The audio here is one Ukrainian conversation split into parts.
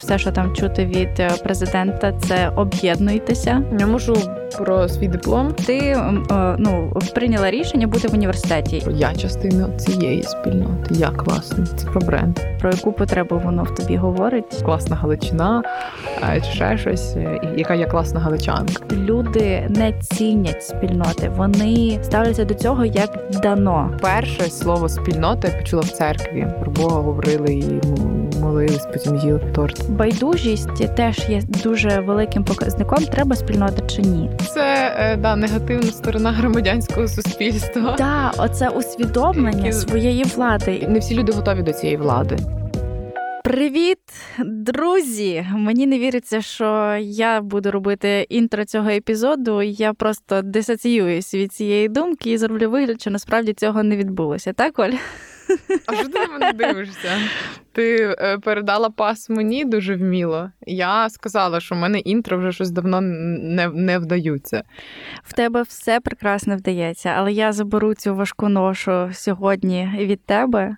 Все, що там чути від е, президента, це об'єднуйтеся. Я можу про свій диплом. Ти е, ну прийняла рішення бути в університеті. Я частина цієї спільноти. Я класний. Це про бренд. Про яку потребу воно в тобі говорить? Класна галичина, чи ще щось, е, яка я класна галичанка. Люди не цінять спільноти, вони ставляться до цього як дано. Перше слово спільнота я почула в церкві. Про Бога говорили і м- молились, потім їли торт. Байдужість теж є дуже великим показником. Треба спільнота чи ні. Це е, да, негативна сторона громадянського суспільства. Так, оце усвідомлення Які- своєї влади. Не всі люди готові до цієї влади. Привіт, друзі! Мені не віриться, що я буду робити інтро цього епізоду. Я просто дисоціююсь від цієї думки і зроблю вигляд, що насправді цього не відбулося. Так, Оль? А що ти на мене дивишся? Ти е, передала пас мені дуже вміло. Я сказала, що в мене інтро вже щось давно не, не вдаються. В тебе все прекрасно вдається, але я заберу цю важку ношу сьогодні від тебе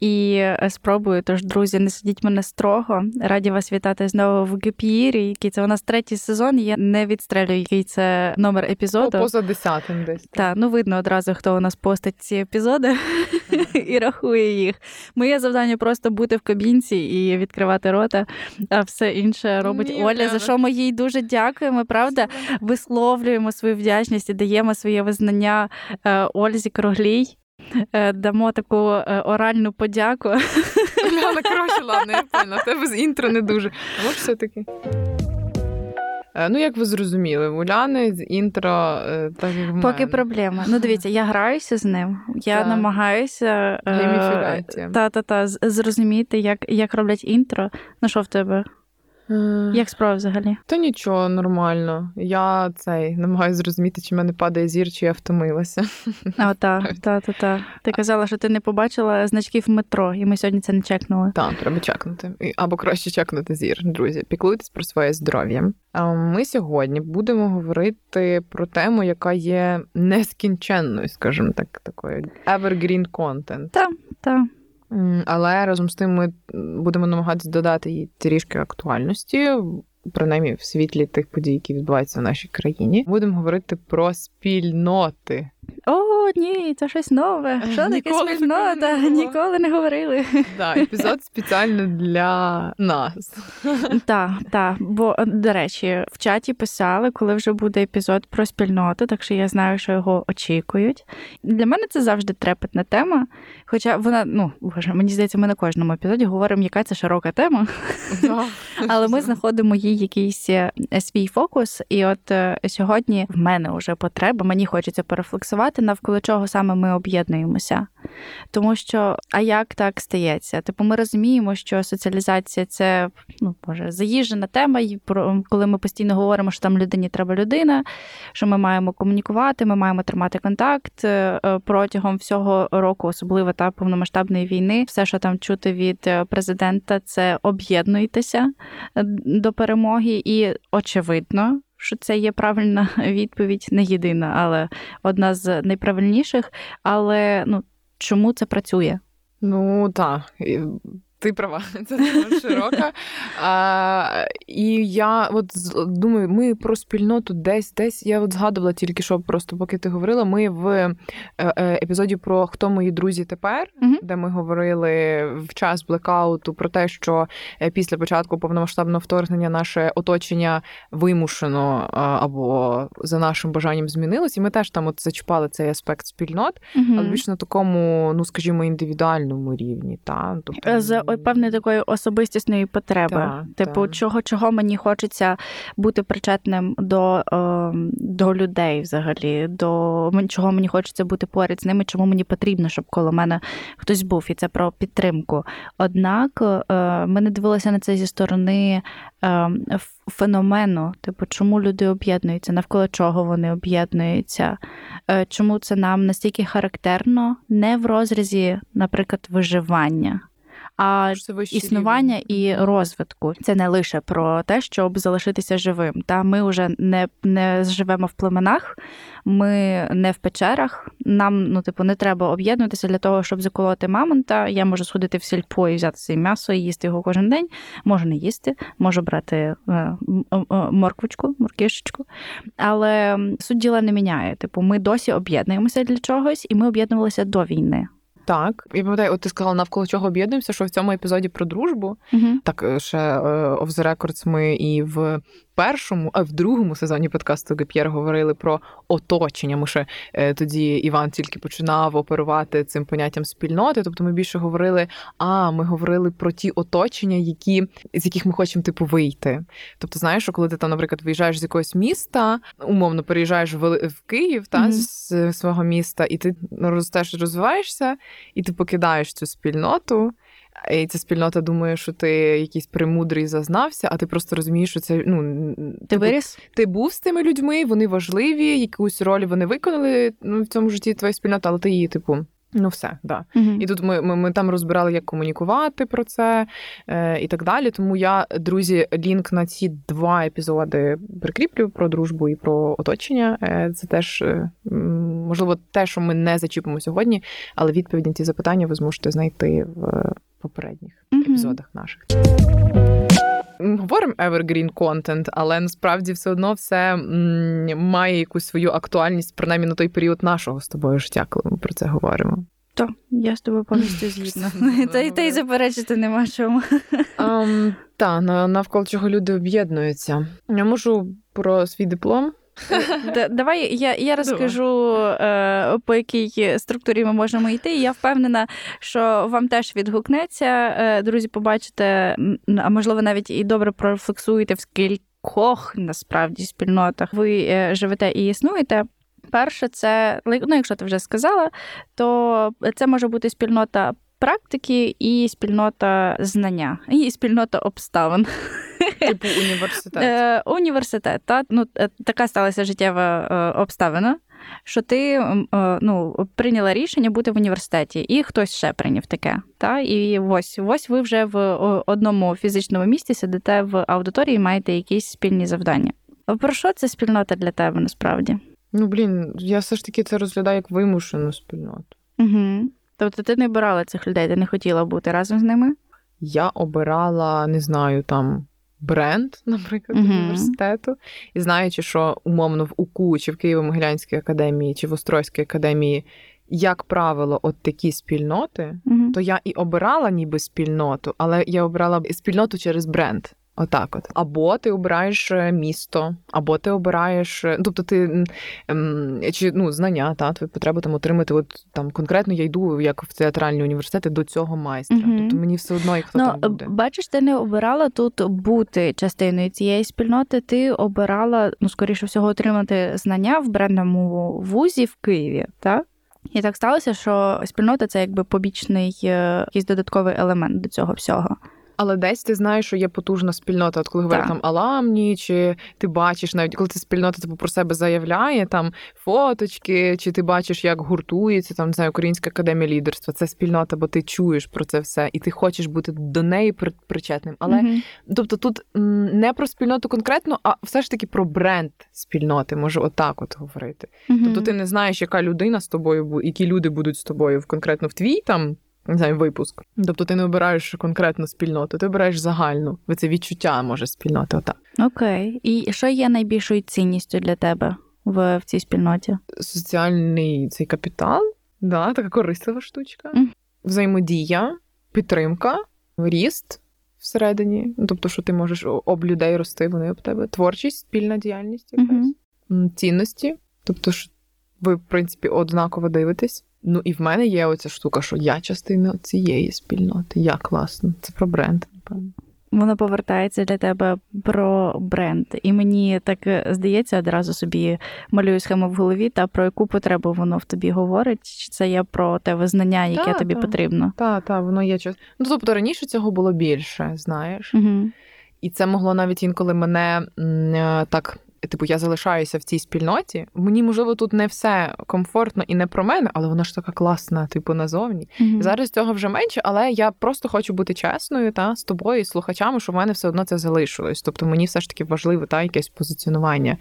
і е, спробую. Тож, друзі, не сидіть мене строго. Раді вас вітати знову в Геп'єрі, який це у нас третій сезон. Я не відстрелюю, який це номер епізоду. поза десятим десь. Так, ну видно одразу, хто у нас постить ці епізоди і рахує їх. Моє завдання просто бути в кабінці і відкривати рота, а все інше робить Ні, Оля. За що ми їй дуже дякуємо, правда? Висловлюємо свою вдячність і даємо своє визнання е, Ользі Круглій. Е, Дамо таку е, оральну подяку. Ляна, коротше, ладно, я поняла. Тебе з інтро не дуже. А може все-таки? Е, Ну, як ви зрозуміли, Уляни з інтро е, так як в Поки мене. проблема. Ну, дивіться, я граюся з ним. Я Так. намагаюся е, та-та-та, зрозуміти, як, як роблять інтро. Ну, що в тебе? Е, Як справа взагалі? Та нічого, нормально. Я цей намагаюся зрозуміти, чи в мене падає зір, чи я втомилася. А, та, та, та, та. Ти казала, що ти не побачила значків метро, і ми сьогодні це не чекнули. Так, треба чекнути. Або краще чекнути зір, друзі. Піклуйтесь про своє здоров'я. Ми сьогодні будемо говорити про тему, яка є нескінченною, скажімо так, такою evergreen content. Та. М, Але разом з тим ми будемо намагатися додати їй трішки актуальності. Принаймні в світлі тих подій, які відбуваються в нашій країні, будемо говорити про спільноти. О, ні, це щось нове. Що таке спільнота? Ніколи не говорили. Да, епізод спеціально для нас. Так, так. Бо, до речі, в чаті писали, коли вже буде епізод про спільноту, так що я знаю, що його очікують. Для мене це завжди трепетна тема. Хоча вона, ну боже, мені здається, ми на кожному епізоді говоримо, яка це широка тема. Але ми знаходимо їй якийсь е, свій фокус. І от е, сьогодні в мене вже потреба, мені хочеться порефлексувати, навколо чого саме ми об'єднуємося. Тому що, а як так стається? Типу, ми розуміємо, що соціалізація це ну, боже, заїжджена тема, і про- коли ми постійно говоримо, що там людині треба людина, що ми маємо комунікувати, ми маємо тримати контакт е, е, протягом всього року, особливо та повномасштабної війни. Все, що там чути від е, президента, це об'єднуйтеся до перемоги, і очевидно. Що це є правильна відповідь, не єдина, але одна з найправильніших. Але ну чому це працює? Ну так, ти права, це широка. А, і я от думаю, ми про спільноту десь, десь я от згадувала тільки що, просто поки ти говорила. Ми в е, е, епізоді про хто мої друзі тепер, Мгм. де ми говорили в час блекауту про те, що е, після початку повномасштабного вторгнення наше оточення вимушено або за нашим бажанням змінилось. І ми теж там от зачіпали цей аспект спільнот. Але більш на такому, ну скажімо, індивідуальному рівні, та тобто певної такої особистісної потреби. Так, типу, так. чого чого мені хочеться бути причетним до, е, до людей взагалі, до чого мені хочеться бути поряд з ними, чому мені потрібно, щоб коло мене хтось був, і це про підтримку. Однак е, ми не дивилися на це зі сторони е, феномену, типу, чому люди об'єднуються, навколо чого вони об'єднуються, е, чому це нам настільки характерно, не в розрізі, наприклад, виживання. А це існування і розвитку. Це не лише про те, щоб залишитися живим. Та ми вже не, не живемо в племенах, ми не в печерах. Нам, ну, типу, не треба об'єднуватися для того, щоб заколоти мамонта. Я можу сходити в сільпо і взяти собі м'ясо і їсти його кожен день. Можу не їсти, можу брати е, м- м- морквочку, моркішечку. Але суть діла не міняє. Типу, ми досі об'єднуємося для чогось, і ми об'єднувалися до війни. Так, я пам'ятаю, от ти сказала, навколо чого об'єднуємося, що в цьому епізоді про дружбу. Угу. Так, е, ще е, off the records ми і в першому, а в другому сезоні подкасту Геп'єр говорили про оточення. Ми ще е, тоді Іван тільки починав оперувати цим поняттям спільноти. Тобто ми більше говорили, а ми говорили про ті оточення, які з яких ми хочемо типу вийти. Тобто, знаєш, що коли ти там, наприклад, виїжджаєш з якогось міста, умовно переїжджаєш в, в Київ та Мгм. з свого міста, і ти ростеш, розвиваєшся, і ти покидаєш цю спільноту. І ця спільнота думає, що ти якийсь премудрий зазнався, а ти просто розумієш, що це ну Ти типу, виріс? ти був з цими людьми, вони важливі, якусь роль вони виконали ну, в цьому житті твоя спільнота, але ти її, типу, ну все, да. Угу. І тут ми, ми, ми там розбирали, як комунікувати про це е, і так далі. Тому я, друзі, лінк на ці два епізоди прикріплю про дружбу і про оточення. Е, це теж е, можливо те, що ми не зачіпимо сьогодні, але відповіді на ці запитання ви зможете знайти в попередніх епізодах наших. Говоримо evergreen content, але насправді все одно все має якусь свою актуальність, принаймні на той період нашого з тобою життя, коли ми про це говоримо. То я з тобою повністю згідна. Та й та й заперечити нема чому. Um, та, навколо чого люди об'єднуються. Я можу про свій диплом. Д- Давай я, я розкажу, е, по якій структурі ми можемо йти. Я впевнена, що вам теж відгукнеться. Е, Друзі, побачите, а можливо, навіть і добре прорефлексуєте в скількох насправді спільнотах ви е, живете і існуєте. Перше, це ну, якщо ти вже сказала, то це може бути спільнота практики і спільнота знання, і спільнота обставин. Типу університет. Е, університет, та ну е, така сталася життєва е, обставина, що ти ну, прийняла рішення бути в університеті, і хтось ще прийняв таке. Та? І ось ось ви вже в одному фізичному місці сидите в аудиторії, і маєте якісь спільні завдання. Про що це спільнота для тебе насправді? Ну блін, я все ж таки це розглядаю як вимушену спільноту. Угу. Тобто ти не обирала цих людей, ти не хотіла бути разом з ними? Я обирала, не знаю, там. Бренд, наприклад, Мгм. університету, і знаючи, що умовно в УКУ чи в Києво-Могилянській академії, чи в Острозькій академії, як правило, от такі спільноти, Угу. то я і обирала ніби спільноту, але я обирала спільноту через бренд. Отак, от або ти обираєш е, місто, або ти обираєш, е, тобто ти ем, чи ну знання, та твої потреби там отримати. От там конкретно я йду як в театральні університети до цього майстра. Мгм. Тобто мені все одно, як хто Ну, там буде. бачиш, ти не обирала тут бути частиною цієї спільноти. Ти обирала, ну, скоріше всього, отримати знання в брендному вузі в Києві, так? І так сталося, що спільнота це якби побічний е, якийсь додатковий елемент до цього всього. Але десь ти знаєш, що є потужна спільнота. От коли говорять там аламні, чи ти бачиш, навіть коли ця спільнота типу, про себе заявляє, там фоточки, чи ти бачиш, як гуртується там не знаю, Українська академія лідерства. Це спільнота, бо ти чуєш про це все, і ти хочеш бути до неї при- причетним. Але Мгм. тобто тут не про спільноту конкретно, а все ж таки про бренд спільноти, може отак от говорити. Мгм. Тобто ти не знаєш, яка людина з тобою які люди будуть з тобою в конкретно в твій там. Не знаю, випуск. Тобто ти не обираєш конкретну спільноту, ти обираєш загальну. Ви це відчуття може спільноти. Отак. Окей. І що є найбільшою цінністю для тебе в, в цій спільноті? Соціальний цей капітал, да, така корислива штучка. Мгм. Взаємодія, підтримка, ріст всередині. Ну, тобто, що ти можеш об людей рости, вони об тебе. Творчість, спільна діяльність якась. М, цінності. Тобто, що ви, в принципі, однаково дивитесь. Ну і в мене є оця штука, що я частина цієї спільноти. Я класно. Це про бренд, напевно. Воно повертається для тебе про бренд. І мені так е, здається, одразу собі малюю схему в голові, та про яку потребу воно в тобі говорить, чи це є про те визнання, яке Та, тобі та. потрібно. Та, та, воно є час. Ну, тобто раніше цього було більше, знаєш. Угу. І це могло навіть інколи мене е, так типу, я залишаюся в цій спільноті. Мені можливо тут не все комфортно і не про мене, але вона ж така класна, типу, назовні. Mm-hmm. Зараз цього вже менше, але я просто хочу бути чесною та з тобою і слухачами, що в мене все одно це залишилось. Тобто мені все ж таки важливо та якесь позиціонування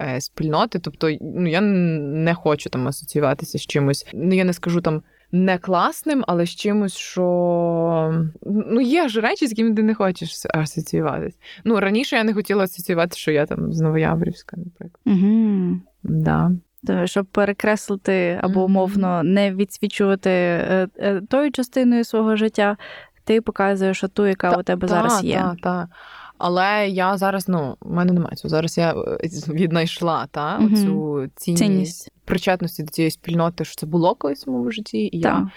е, спільноти. Тобто, ну я не хочу там асоціюватися з чимось. Ну я не скажу там не класним, але з чимось, що ну є ж речі, з якими ти не хочеш асоціюватися. Ну раніше я не хотіла асоціюватися, що я там з Новояврівська, наприклад. Угу. Да. Щоб перекреслити або умовно не відсвічувати е, е, тою частиною свого життя, ти показуєш ту, яка та, у тебе та, зараз є. Так, так. Але я зараз, ну, в мене немає цього. Зараз я е, віднайшла та, угу. цю цінність, цінність причетності до цієї спільноти, що це було колись в моєму житті, і я.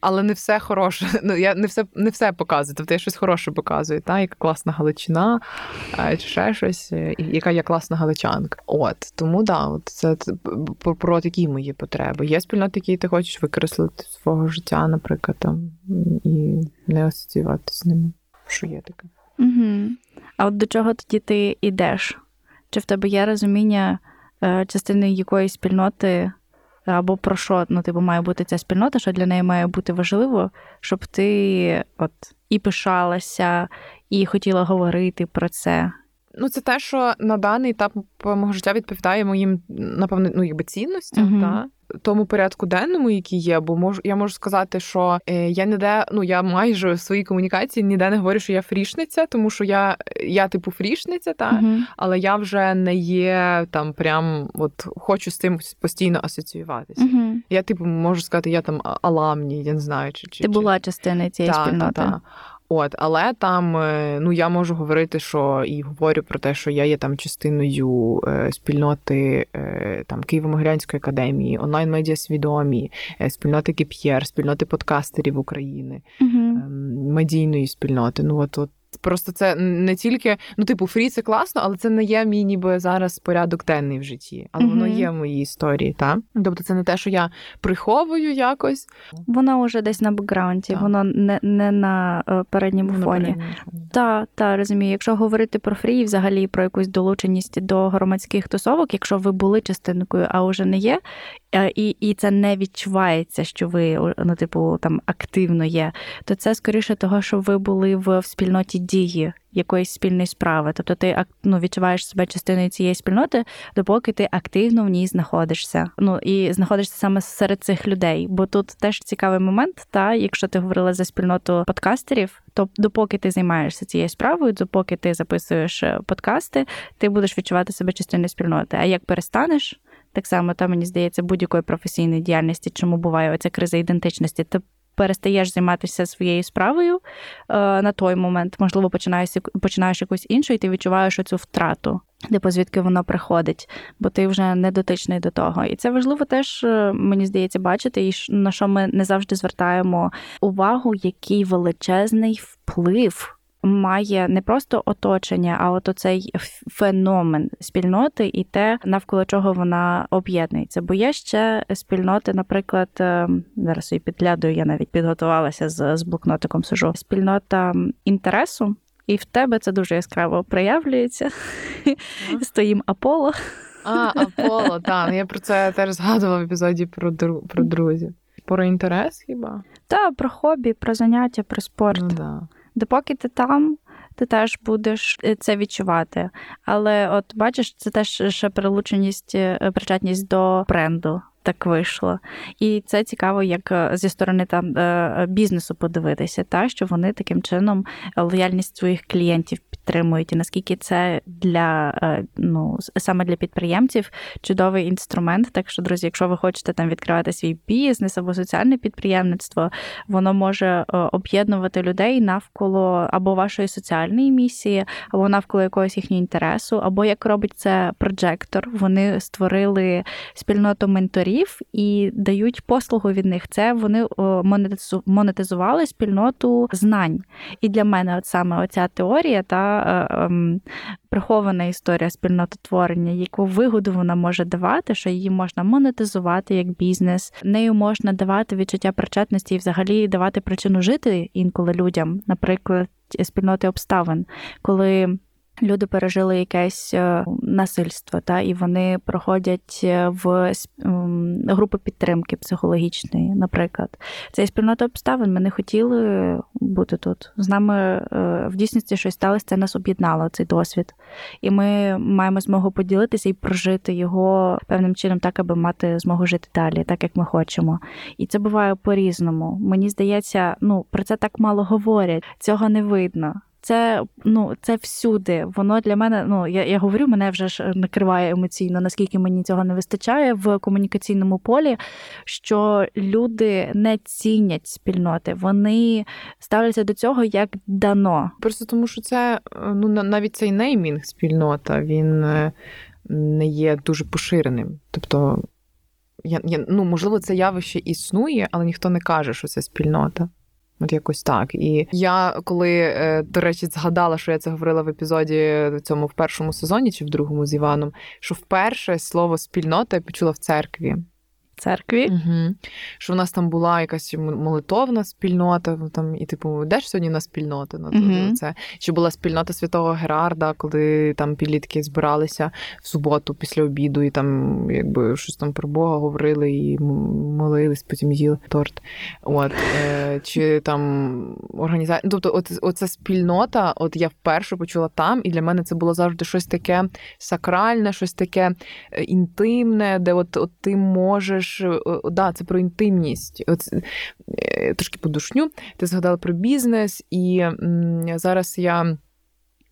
Але не все хороше. Ну я не все не все показую. Тобто я щось хороше показую, та яка класна галичина, чи ще щось, і яка є класна галичанка. От тому да, от це про, про такі мої потреби. Є спільноти, які ти хочеш використати свого життя, наприклад, там і не асоціювати з ними. Що є таке? Угу. А от до чого тоді ти йдеш? Чи в тебе є розуміння е, частини якоїсь спільноти, або про що ну, типу, має бути ця спільнота, що для неї має бути важливо, щоб ти от і пишалася, і хотіла говорити про це? Ну, це те, що на даний етап мого життя відповідає моїм, напевно, ну, якби цінностям, uh-huh. та? Тому порядку денному, який є, бо можу я можу сказати, що е, я ніде, ну я майже в своїй комунікації ніде не говорю, що я фрішниця, тому що я, я типу, фрішниця, та uh-huh. але я вже не є там, прям от хочу з цим постійно асоціюватися. Uh-huh. Я, типу, можу сказати, я там аламні, я не знаю, чи чи ти була частиною цієї та, спільноти. Та, та. От, але там е, ну я можу говорити, що і говорю про те, що я є там частиною е, спільноти е, там Києво-Могилянської академії, онлайн медіа свідомі, спільноти Кіп'єр, спільноти подкастерів України, угу. медійної спільноти. Ну от, от Просто це не тільки, ну, типу, фрі це класно, але це не є мій ніби зараз порядок денний в житті. Але mm-hmm. воно є в моїй історії, так? Тобто це не те, що я приховую якось. Воно вже десь на бекграунді, так. воно не не на е, передньому не фоні. Так, так, розумію. Якщо говорити про фрі, взагалі про якусь долученість до громадських тусовок, якщо ви були частинкою, а вже не є, і і це не відчувається, що ви ну, типу, там активно є, то це скоріше того, що ви були в спільноті дії якоїсь спільної справи. Тобто ти ну, відчуваєш себе частиною цієї спільноти, допоки ти активно в ній знаходишся. Ну і знаходишся саме серед цих людей. Бо тут теж цікавий момент, та якщо ти говорила за спільноту подкастерів, то допоки ти займаєшся цією справою, допоки ти записуєш е, подкасти, ти будеш відчувати себе частиною спільноти. А як перестанеш? Так само там мені здається будь-якої професійної діяльності, чому буває оця криза ідентичності. Ти перестаєш займатися своєю справою е, на той момент, можливо, починаєш починаєш якусь іншу, і ти відчуваєш оцю втрату, типу, звідки воно приходить, бо ти вже не дотичний до того. І це важливо теж, е, мені здається, бачити, і на що ми не завжди звертаємо увагу, який величезний вплив має не просто оточення, а от оцей феномен спільноти і те, навколо чого вона об'єднується. Бо є ще спільноти, наприклад, е, зараз і підглядую, я навіть підготувалася з, з блокнотиком. Сижу спільнота інтересу. І в тебе це дуже яскраво проявлюється з твоїм Аполло. А, Аполло, так. Я про це теж згадувала в епізоді про про друзів. Про інтерес хіба? Так, про хобі, про заняття, про спорт. Ну, да допоки ти там, ти теж будеш е, це відчувати. Але от бачиш, це теж ще прилученість, е, причетність до бренду. Так вийшло. І це цікаво, як е, зі сторони там бізнесу подивитися, та що вони таким чином лояльність своїх клієнтів підтримують, і наскільки це для е, ну саме для підприємців чудовий інструмент. Так що, друзі, якщо ви хочете там відкривати свій бізнес або соціальне підприємництво, воно може е, об'єднувати людей навколо або вашої соціальної місії, або навколо якогось їхнього інтересу, або як робить це проджектор. Вони створили спільноту менторів і дають послугу від них. Це вони монетизували спільноту знань. І для мене, от саме оця теорія та Е, ем, прихована історія спільнототворення, яку вигоду вона може давати, що її можна монетизувати як бізнес, нею можна давати відчуття причетності і взагалі давати причину жити інколи людям, наприклад, спільноти обставин, коли люди пережили якесь е, насильство, та і вони проходять е, в групи підтримки психологічної, наприклад. Це спільнота обставин. Ми не хотіли бути тут. З нами е, в дійсності щось сталося, це нас об'єднало цей досвід. І ми маємо змогу поділитися і прожити його певним чином, так аби мати змогу жити далі, так як ми хочемо. І це буває по-різному. Мені здається, ну про це так мало говорять, цього не видно це ну це всюди. Воно для мене, ну я я говорю, мене вже ж накриває емоційно, наскільки мені цього не вистачає в комунікаційному полі, що люди не цінять спільноти, вони ставляться до цього як дано. Просто тому, що це ну навіть цей неймінг спільнота, він е, не є дуже поширеним. Тобто, я, я ну можливо, це явище існує, але ніхто не каже, що це спільнота. От якось так. І я коли, е, до речі, згадала, що я це говорила в епізоді цьому в першому сезоні чи в другому з Іваном, що вперше слово спільнота я почула в церкві церкві. Угу. Що в нас там була якась молитовна спільнота, там, і типу, де ж сьогодні на спільнота? Ну, угу. це. Чи була спільнота святого Герарда, коли там підлітки збиралися в суботу після обіду, і там якби щось там про Бога говорили і молились, потім їли торт. От, е, Чи там організація. Ну, тобто, от, оця спільнота, от я вперше почула там, і для мене це було завжди щось таке сакральне, щось таке е, інтимне, де от, от ти можеш ж е, да, це про інтимність. От, е, Трошки подушню. Ти згадала про бізнес, і зараз я.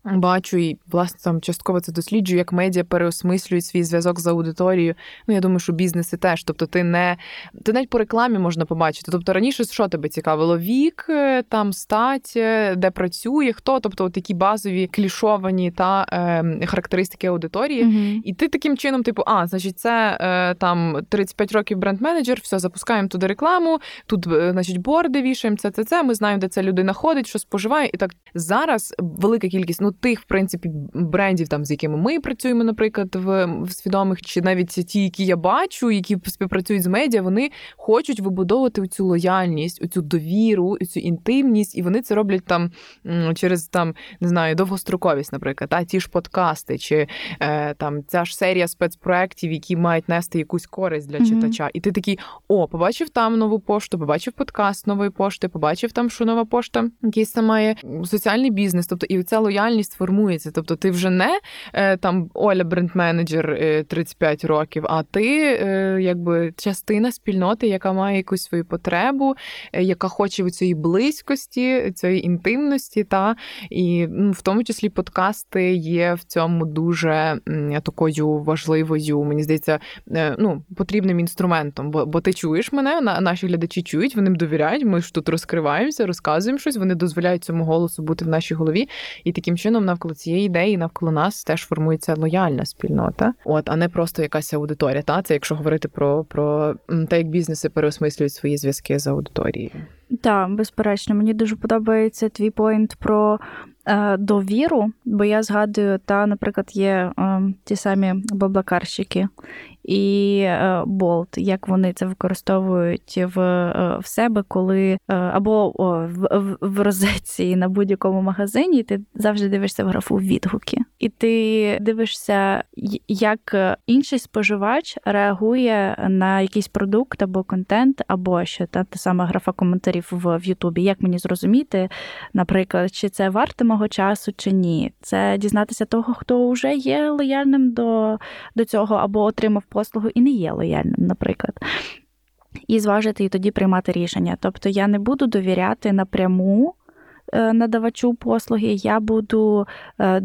Бачу і власне там частково це досліджую, як медіа переосмислюють свій зв'язок з аудиторією. Ну я думаю, що бізнеси теж. Тобто, ти не ти навіть по рекламі можна побачити. Тобто раніше що тебе цікавило? Вік, е, там стать, е, де працює, хто, тобто такі базові клішовані та е, характеристики аудиторії. Mm-hmm. І ти таким чином, типу, а значить, це е, там 35 років бренд-менеджер, все запускаємо туди рекламу. Тут, е, значить, борди вішаємо це, це, це. Ми знаємо, де ця людина ходить, що споживає. І так зараз велика кількість. ну тих, в принципі, брендів, там з якими ми працюємо, наприклад, в, в свідомих, чи навіть ті, які я бачу, які співпрацюють з медіа, вони хочуть вибудовувати цю лояльність, цю довіру, цю інтимність, і вони це роблять там через там не знаю довгостроковість, наприклад, та ті ж подкасти, чи е, там ця ж серія спецпроєктів, які мають нести якусь користь для mm-hmm. читача. І ти такий: о, побачив там нову пошту, побачив подкаст нової пошти, побачив там, що нова пошта, якийсь там має соціальний бізнес. Тобто, і ця лояльність цінність формується. Тобто, ти вже не е, там Оля бренд-менеджер 35 е, років, а ти е, якби частина спільноти, яка має якусь свою потребу, яка хоче цієї близькості, цієї інтимності, та і ну, в тому числі подкасти є в цьому дуже такою важливою, мені здається, ну потрібним інструментом. Бо бо ти чуєш мене, наші глядачі чують, вони довіряють. Ми ж тут розкриваємося, розказуємо щось. Вони дозволяють цьому голосу бути в нашій голові, і таким чином чином навколо цієї ідеї, навколо нас теж формується лояльна спільнота, от а не просто якась аудиторія. Та це якщо говорити про про те, як бізнеси переосмислюють свої зв'язки з аудиторією. Так, безперечно, мені дуже подобається твій поінт про е, довіру, бо я згадую, та, наприклад, є е, ті самі баблакарщики, і е, болт, як вони це використовують в е, в себе, коли е, або в, в розетці на будь-якому магазині, ти завжди дивишся в графу відгуки, і ти дивишся, як інший споживач реагує на якийсь продукт або контент, або що та та сама графа коментарів в Ютубі. Як мені зрозуміти, наприклад, чи це варте мого часу, чи ні? Це дізнатися того, хто вже є лояльним до, до цього або отримав послугу і не є лояльним, наприклад. І зважити і тоді приймати рішення. Тобто я не буду довіряти напряму е, надавачу послуги, я буду е,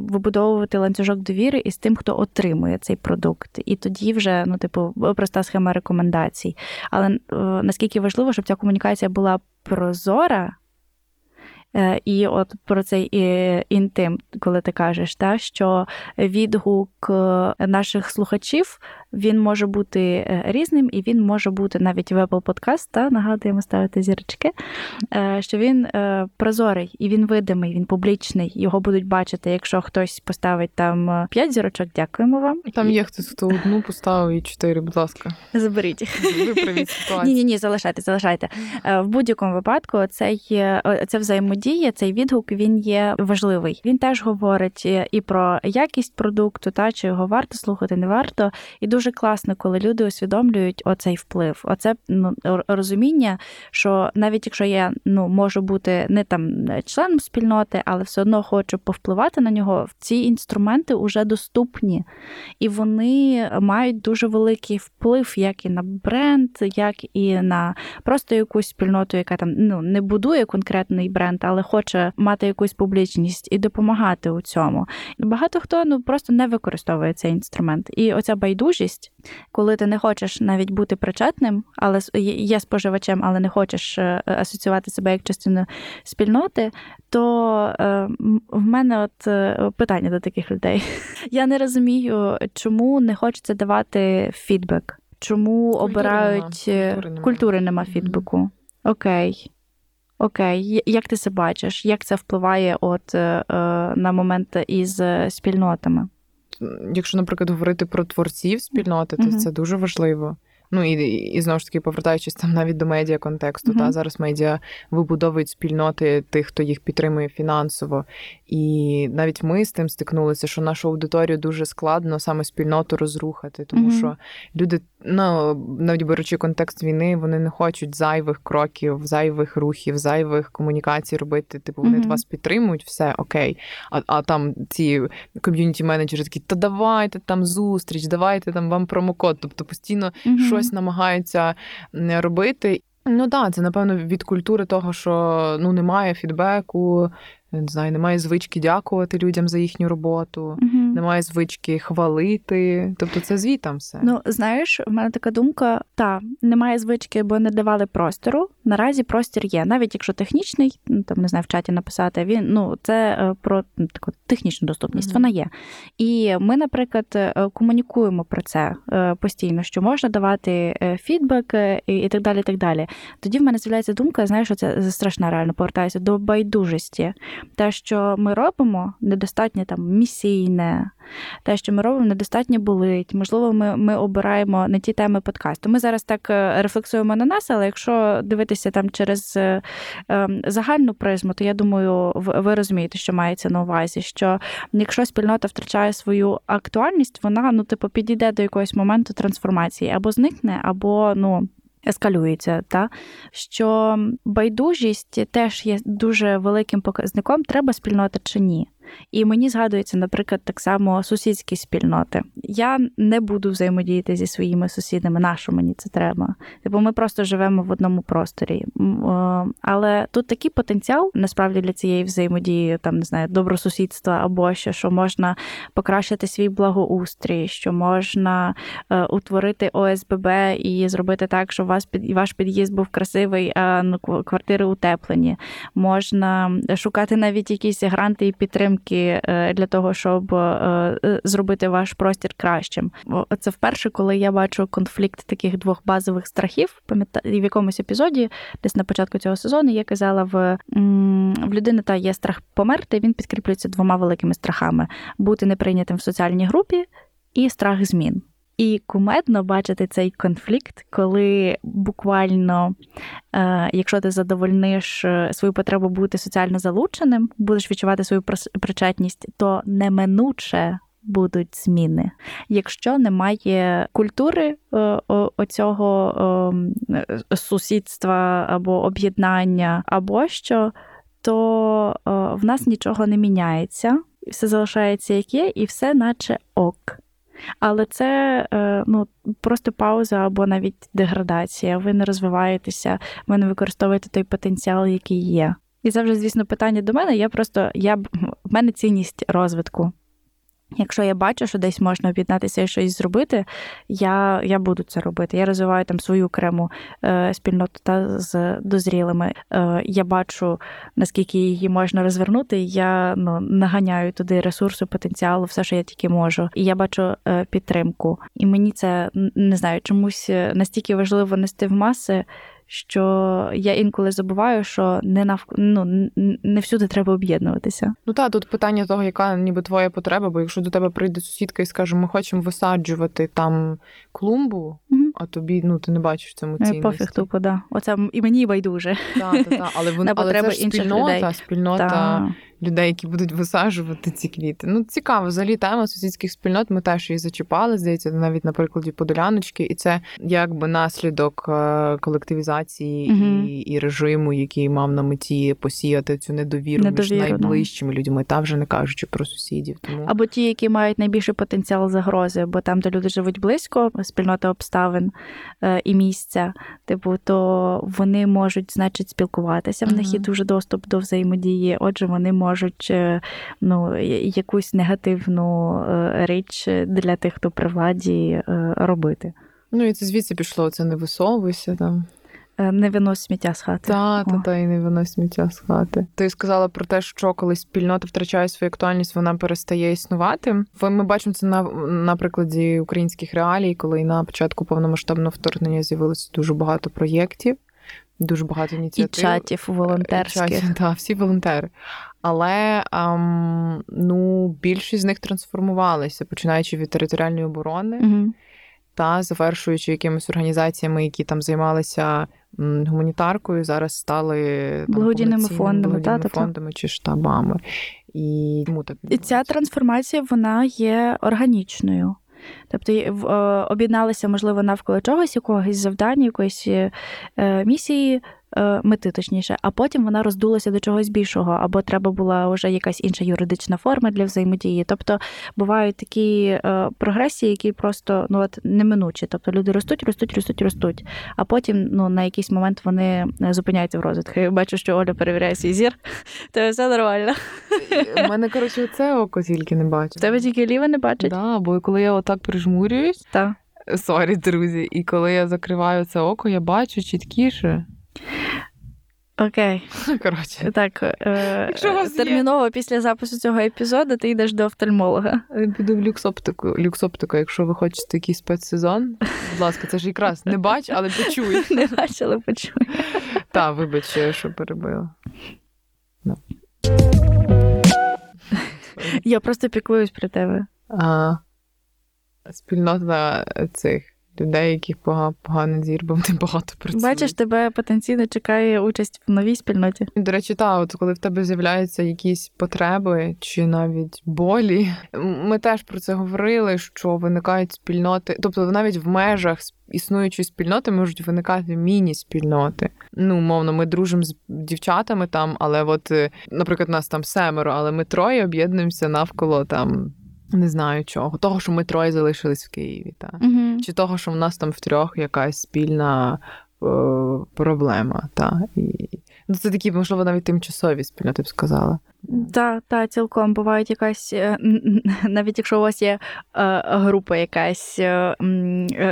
вибудовувати ланцюжок довіри із тим, хто отримує цей продукт. І тоді вже, ну, типу, проста схема рекомендацій. Але е, наскільки важливо, щоб ця комунікація була прозора. Е, і от про цей інтим, коли ти кажеш, та, що відгук е, наших слухачів він може бути е, різним, і він може бути навіть в Apple Podcast, та нагадуємо ставити зірочки, е, що він е, прозорий і він видимий, він публічний. Його будуть бачити. Якщо хтось поставить там 5 зірочок, дякуємо вам. Там є хтось, хто одну поставив і чотири, будь ласка. Заберіть. Виправіть ситуацію. Ні, ні, ні, залишайте, залишайте. В будь-якому випадку цей, ця взаємодія, цей відгук він є важливий. Він теж говорить і про якість продукту, та чи його варто слухати, не варто. І дуже класно, коли люди усвідомлюють оцей вплив, оце ну, розуміння, що навіть якщо я ну можу бути не там членом спільноти, але все одно хочу повпливати на нього, ці інструменти вже доступні, і вони мають дуже великий вплив, як і на бренд, як і на просто якусь спільноту, яка там ну не будує конкретний бренд, але хоче мати якусь публічність і допомагати у цьому. Багато хто ну просто не використовує цей інструмент. І оця байдужість, коли ти не хочеш навіть бути причетним, але є споживачем, але не хочеш е, асоціювати себе як частину спільноти, то е, в мене от е, питання до таких людей. Я не розумію, чому не хочеться давати фідбек, чому культури обирають нема. Культури, культури нема фідбеку. Окей. Окей, як ти це бачиш? Як це впливає от е, на момент із спільнотами? Якщо, наприклад, говорити про творців спільноти, то mm-hmm. це дуже важливо. Ну і і знову ж таки, повертаючись там навіть до медіа контексту, mm-hmm. та зараз медіа вибудовують спільноти тих, хто їх підтримує фінансово. І навіть ми з тим стикнулися, що нашу аудиторію дуже складно саме спільноту розрухати, тому mm-hmm. що люди, ну навіть беручи контекст війни, вони не хочуть зайвих кроків, зайвих рухів, зайвих комунікацій робити. Типу вони mm-hmm. вас підтримують, все окей. А а там ці ком'юніті менеджери такі, та давайте там зустріч, давайте там вам промокод. Тобто постійно mm-hmm. Щось намагаються робити. Ну так, це напевно від культури того, що ну немає фідбеку, не знаю, немає звички дякувати людям за їхню роботу, угу. немає звички хвалити. Тобто це звітам все. Ну знаєш, в мене така думка: та немає звички, бо не давали простору. Наразі простір є, навіть якщо технічний, ну там не знаю, в чаті написати. Він ну це е, про ну, таку технічну доступність. Угу. Вона є. І ми, наприклад, е, комунікуємо про це е, постійно, що можна давати фідбек і так далі. і так далі. Тоді в мене з'являється думка, знаєш, що це страшна реально повертаюся до байдужості те, що ми робимо, недостатньо там місійне, те, що ми робимо, недостатньо болить. Можливо, ми ми обираємо не ті теми подкасту. Ми зараз так е, рефлексуємо на нас, але якщо дивитися там через е, ем, загальну призму, то я думаю, ви розумієте, що мається на увазі, що якщо спільнота втрачає свою актуальність, вона ну, типу, підійде до якогось моменту трансформації або зникне, або ну ескалюється, та що байдужість теж є дуже великим показником, треба спільнота чи ні. І мені згадується, наприклад, так само сусідські спільноти. Я не буду взаємодіяти зі своїми сусідами, на що мені це треба. Типу, ми просто живемо в одному просторі. Але тут такий потенціал насправді для цієї взаємодії, там не знаю, добросусідства або що, що можна покращити свій благоустрій, що можна е, утворити ОСББ і зробити так, щоб вас під ваш під'їзд був красивий, а ну, квартири утеплені. Можна шукати навіть якісь гранти і підтримки підтримки е, для того, щоб е, е, зробити ваш простір кращим. Це вперше, коли я бачу конфлікт таких двох базових страхів. Пам'ятаю, в якомусь епізоді, десь на початку цього сезону, я казала в в людини та є страх померти. Він підкріплюється двома великими страхами: бути неприйнятим в соціальній групі і страх змін. І кумедно бачити цей конфлікт, коли буквально, е, якщо ти задовольниш е, свою потребу бути соціально залученим, будеш відчувати свою причетність, то неминуче будуть зміни. Якщо немає культури е, оцього сусідства або об'єднання, або що, то в нас нічого не міняється, все залишається як є, і все наче ок. Але це е, ну, просто пауза або навіть деградація. Ви не розвиваєтеся, ви не використовуєте той потенціал, який є. І вже, звісно, питання до мене. Я просто я в мене цінність розвитку. Якщо я бачу, що десь можна об'єднатися і щось зробити, я я буду це робити. Я розвиваю там свою окрему е, спільноту та з дозрілими. Е, Я бачу, наскільки її можна розвернути. Я ну, наганяю туди ресурсу, потенціалу, все, що я тільки можу. І я бачу е, підтримку. І мені це не знаю, чомусь е, настільки важливо нести в маси що я інколи забуваю, що не нав... ну, не всюди треба об'єднуватися. Ну так, тут питання того, яка ніби твоя потреба, бо якщо до тебе прийде сусідка і скаже, ми хочемо висаджувати там клумбу, а тобі ну ти не бачиш цьому цінності. Пофіг тупо, да. Оце і мені байдуже. Так, та, та. Але вони але це ж спільнота, людей. спільнота. Та людей, які будуть висаджувати ці квіти. Ну, цікаво, взагалі тема сусідських спільнот. Ми теж її зачіпали, здається, навіть на прикладі Подоляночки, і це якби наслідок е, колективізації угу. і і режиму, який мав на меті посіяти цю недовіру, недовіру між найближчими да. людьми, та вже не кажучи про сусідів. Тому або ті, які мають найбільший потенціал загрози, бо там, де люди живуть близько, спільнота обставин е, і місця, типу, то вони можуть, значить, спілкуватися. В них є дуже доступ до взаємодії. Отже, вони можуть можуть е, ну, якусь негативну е, річ для тих, хто при владі е, робити. Ну і це звідси пішло, це не висовуйся там. Не винось сміття з хати. Так, та, та, і не винось сміття з хати. Ти сказала про те, що коли спільнота втрачає свою актуальність, вона перестає існувати. Ми бачимо це на на прикладі українських реалій, коли на початку повномасштабного вторгнення з'явилося дуже багато проєктів, дуже багато ініціатив. І чатів волонтерських. Чатів, так, всі волонтери. Але ам, ну, більшість з них трансформувалися, починаючи від територіальної оборони угу. та завершуючи якимись організаціями, які там займалися м, гуманітаркою, зараз стали там, благодійними фондами, благодійними та, фондами чи штабами. І тому так І ця трансформація вона є органічною. Тобто е, об'єдналися, можливо, навколо чогось, якогось завдання, якоїсь е, місії, мети, точніше, а потім вона роздулася до чогось більшого, або треба була вже якась інша юридична форма для взаємодії. Тобто бувають такі е, прогресії, які просто ну от неминучі. Тобто люди ростуть, ростуть, ростуть, ростуть. А потім ну, на якийсь момент вони е, зупиняються в розвитку. Я бачу, що Оля перевіряє свій зір, то все нормально. У мене, коротше, це око тільки не бачить. Тебе тільки ліве не бачить? Да, бо коли я отак прижмурююсь, так. Sorry, друзі, і коли я закриваю це око, я бачу чіткіше. Окей. Коротше. Так, е, терміново після запису цього епізоду ти йдеш до офтальмолога. Піду в люксоптику. Люксоптику, якщо ви хочете якийсь спецсезон, будь ласка, це ж якраз не бач, але почуй. Не бач, але почуй. Так, вибач, що перебила. No. Я просто піклуюсь про тебе. А, Спільнота цих людей, яких поганий зір, бо вони багато працюють. Бачиш, тебе потенційно чекає участь в новій спільноті. До речі, та от коли в тебе з'являються якісь потреби чи навіть болі, ми теж про це говорили, що виникають спільноти, тобто навіть в межах існуючої спільноти можуть виникати міні-спільноти. Ну, мовно, ми дружимо з дівчатами там, але от, е, наприклад, нас там семеро, але ми троє об'єднуємося навколо там. Не знаю чого. Того, що ми троє залишились в Києві, та угу. Чи того, що в нас там в трьох якась спільна е, проблема. Та і ну, це такі, можливо, навіть тимчасові спільно, ти б сказала. Так, так, цілком бувають якась, е, навіть якщо у вас є е, група якась е,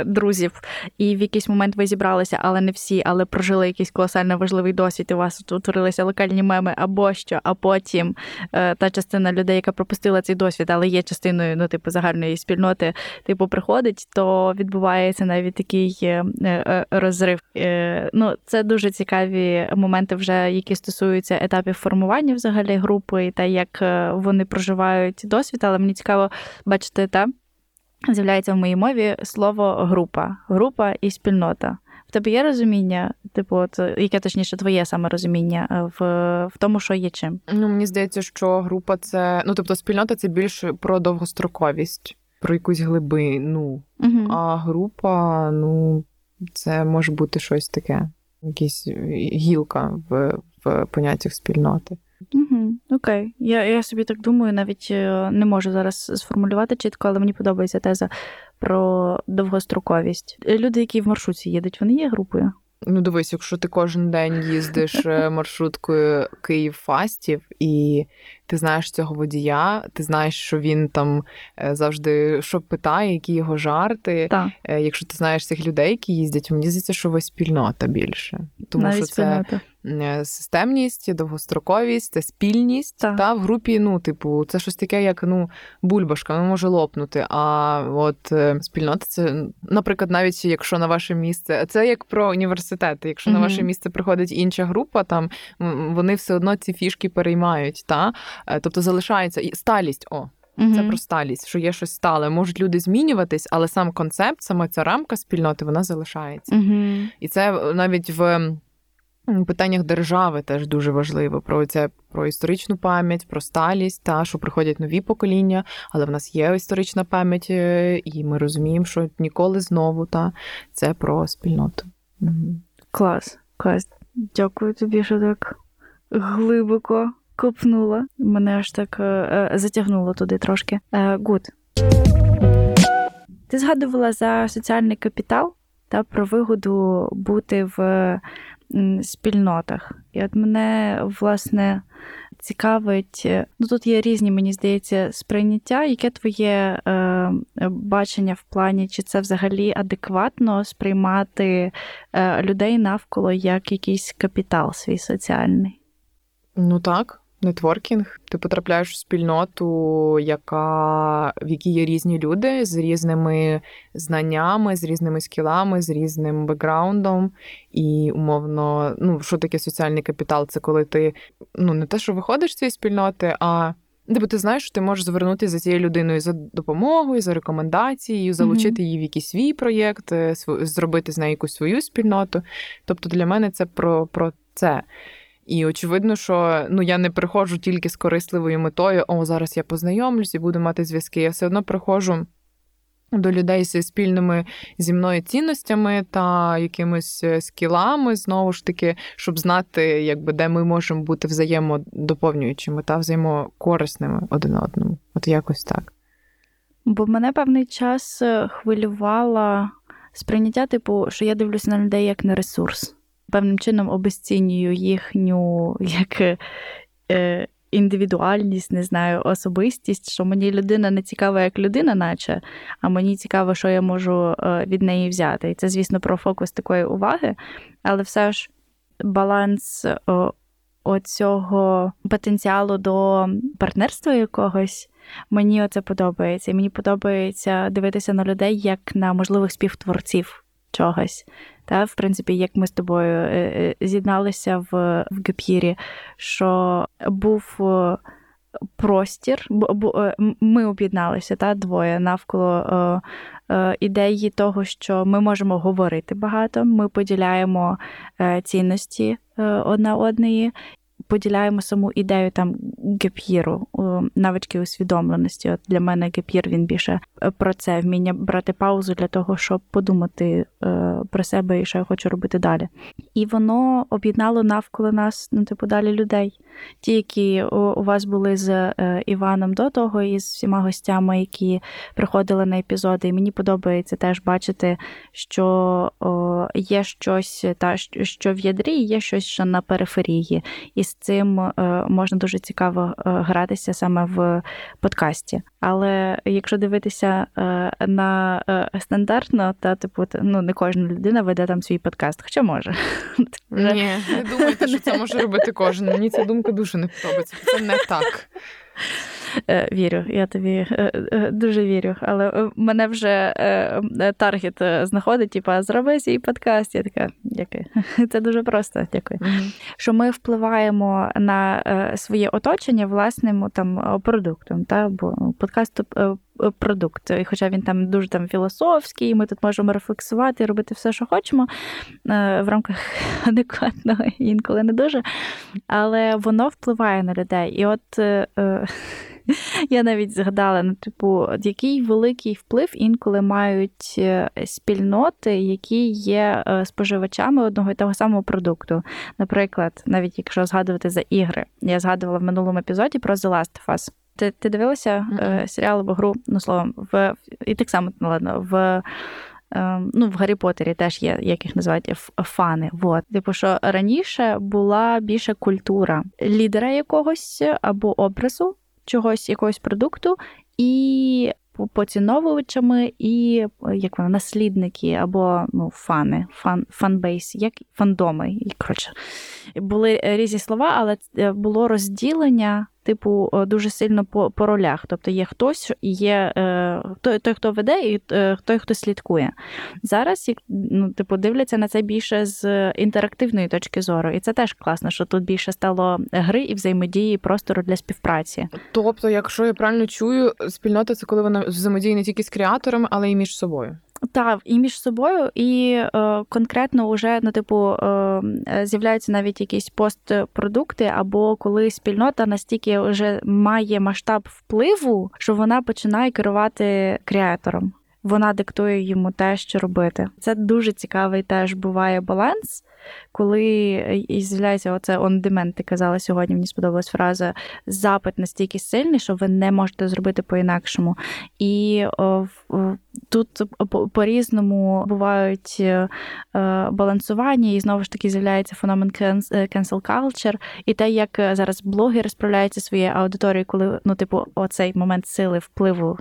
друзів, і в якийсь момент ви зібралися, але не всі, але прожили якийсь колосально важливий досвід, і у вас утворилися локальні меми або що, а потім та частина людей, яка пропустила цей досвід, але є частиною ну, типу, загальної спільноти, типу, приходить, то відбувається навіть такий розрив. Ну, Це дуже цікаві моменти, вже які стосуються етапів формування взагалі груп групи та як е, вони проживають досвід, але мені цікаво бачити, та з'являється в моїй мові слово група, група і спільнота. В тебе є розуміння, типу, от, яке точніше твоє саме розуміння е, в в тому, що є чим? Ну мені здається, що група це ну тобто спільнота це більше про довгостроковість, про якусь глибину. Угу. А група, ну, це може бути щось таке, якась гілка в, в поняттях спільноти. Угу, Окей. Я я собі так думаю, навіть е, не можу зараз сформулювати чітко, але мені подобається теза про довгостроковість. Люди, які в маршрутці їдуть, вони є групою. Ну, дивись, якщо ти кожен день їздиш е, маршруткою Київ Фастів, і ти знаєш цього водія, ти знаєш, що він там е, завжди що питає, які його жарти. Так. Е, якщо ти знаєш цих людей, які їздять, мені здається, що ви спільнота більше. Тому Навіть що це спільнота. Системність, довгостроковість, це спільність. Так. Та в групі, ну, типу, це щось таке, як ну, бульбашка, вона може лопнути. А от е, спільнота це, наприклад, навіть якщо на ваше місце, це як про університети. Якщо на ваше місце приходить інша група, там вони все одно ці фішки переймають. Та? Е, Тобто залишається і сталість. О, це Мгм. про сталість, що є щось стале. Можуть люди змінюватись, але сам концепт, сама ця рамка спільноти, вона залишається. Мгм. І це навіть в м, питаннях держави теж дуже важливо. Про це про історичну пам'ять, про сталість, та що приходять нові покоління, але в нас є історична пам'ять, е, і ми розуміємо, що ніколи знову та це про спільноту. Клас, клас. Дякую тобі, що так глибоко копнула. Мене аж так е, е, затягнуло туди трошки. Гуд. Ти згадувала за соціальний капітал та про вигоду бути в спільнотах. І от мене, власне, цікавить, е, ну тут є різні, мені здається, сприйняття. Яке твоє е, бачення в плані, чи це взагалі адекватно сприймати е, людей навколо як якийсь капітал свій соціальний? Ну так, нетворкінг. Ти потрапляєш в спільноту, яка, в якій є різні люди з різними знаннями, з різними скілами, з різним бекграундом. І умовно, ну що таке соціальний капітал? Це коли ти ну не те, що виходиш з цієї спільноти, а Бо ти знаєш, що ти можеш звернутися за цією людиною за допомогою, за рекомендацією, залучити її в якийсь свій проєкт, е, зробити з нею якусь свою спільноту. Тобто для мене це про, про це. І очевидно, що ну я не приходжу тільки з корисливою метою, о, зараз я познайомлюсь і буду мати зв'язки. Я все одно приходжу до людей зі спільними зі мною цінностями та якимись е, скілами, знову ж таки, щоб знати, якби де ми можемо бути взаємодоповнюючими та взаємокорисними один одному. От якось так. Бо мене певний час е, хвилювало сприйняття, типу, що я дивлюся на людей як на ресурс. Певним чином обесцінюю їхню як е, індивідуальність, не знаю, особистість, що мені людина не цікава як людина, наче, а мені цікаво, що я можу е, від неї взяти. І це, звісно, про фокус такої уваги, але все ж баланс оцього потенціалу до партнерства якогось. Мені оце подобається. Мені подобається дивитися на людей як на можливих співтворців чогось. Та, в принципі, як ми з тобою е, е, з'єдналися в, в Геп'єрі, що був е, простір, ми об'єдналися та, двоє навколо ідеї того, що ми можемо говорити багато, ми поділяємо цінності одна одної, поділяємо саму ідею там gap year у, навички усвідомленості. От для мене gap year він більше е, про це вміння брати паузу для того, щоб подумати е, про себе і що я хочу робити далі. І воно об'єднало навколо нас, ну типу, далі людей. Ті, які у, вас були з е, Іваном до того, і з всіма гостями, які приходили на епізоди. І мені подобається теж бачити, що є щось, та що в ядрі, є щось, що на периферії. І з цим е, можна дуже цікаво е, гратися саме в подкасті. Але якщо дивитися е, на стандартно, та типу, ну не кожна людина веде там свій подкаст, хоча може. Ні, не думайте, що це може робити кожен. Мені ця думка дуже не подобається. Це не так. Е, Вірю, я тобі е, е, дуже вірю. Але мене вже таргет знаходить, типа, зроби свій подкаст. Я така, дякую. Це дуже просто, дякую. Що ми впливаємо на своє оточення власним там продуктом. Та? Бо ну, подкаст продукт. І хоча він там дуже там філософський, ми тут можемо рефлексувати, робити все, що хочемо е, в рамках адекватного, інколи не дуже. Але воно впливає на людей. І от. е, е, Я навіть згадала, ну, типу, який великий вплив інколи мають е, спільноти, які є е, споживачами одного і того самого продукту. Наприклад, навіть якщо згадувати за ігри, я згадувала в минулому епізоді про The Last of Us. Ти, ти дивилася е, серіал або гру, ну словом, в і так само ну, ладно, в Ем, ну, в Гаррі Поттері теж є, як їх називають, фани. Вот. Типу, що раніше була більше культура лідера якогось або образу чогось, якогось продукту, і поціновувачами і як вона, наслідники або ну, фани, фан, fanbase, як фандоми. І, коротше, були різні слова, але е, було розділення типу, дуже сильно по по ролях. Тобто є хтось, є е, той, той, хто веде, і е, той, хто слідкує. Зараз ну, типу, дивляться на це більше з інтерактивної точки зору. І це теж класно, що тут більше стало гри і взаємодії простору для співпраці. Тобто, якщо я правильно чую, спільнота це коли вона взаємодіє не тільки з креаторами, але й між собою. Так, і між собою, і е, конкретно вже ну, типу, е, з'являються навіть якісь постпродукти, або коли спільнота настільки вже має масштаб впливу, що вона починає керувати креатором. Вона диктує йому те, що робити. Це дуже цікавий теж буває баланс коли і з'являється оце on demand, ти казала сьогодні, мені сподобалась фраза запит настільки сильний, що ви не можете зробити по-інакшому. І о, тут по-різному бувають е, балансування, і знову ж таки з'являється феномен cancel culture, і те, як зараз блогери справляються своєю аудиторією, коли ну, типу, оцей момент сили впливу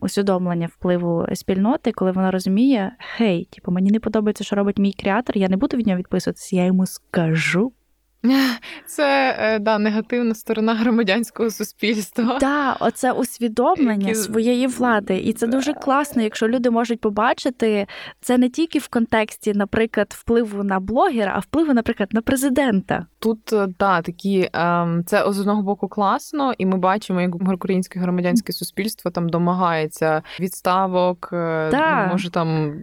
усвідомлення впливу спільноти, коли вона розуміє, хей, типу, мені не подобається, що робить мій креатор, я не буду від нього відписуватися, я йому скажу. Це е, да, негативна сторона громадянського суспільства. Так, оце усвідомлення Які... своєї влади. І це дуже класно, якщо люди можуть побачити це не тільки в контексті, наприклад, впливу на блогера, а впливу, наприклад, на президента. Тут е, да, такі ем, це з одного боку класно, і ми бачимо, як українське громадянське суспільство там домагається відставок, да. Е, може там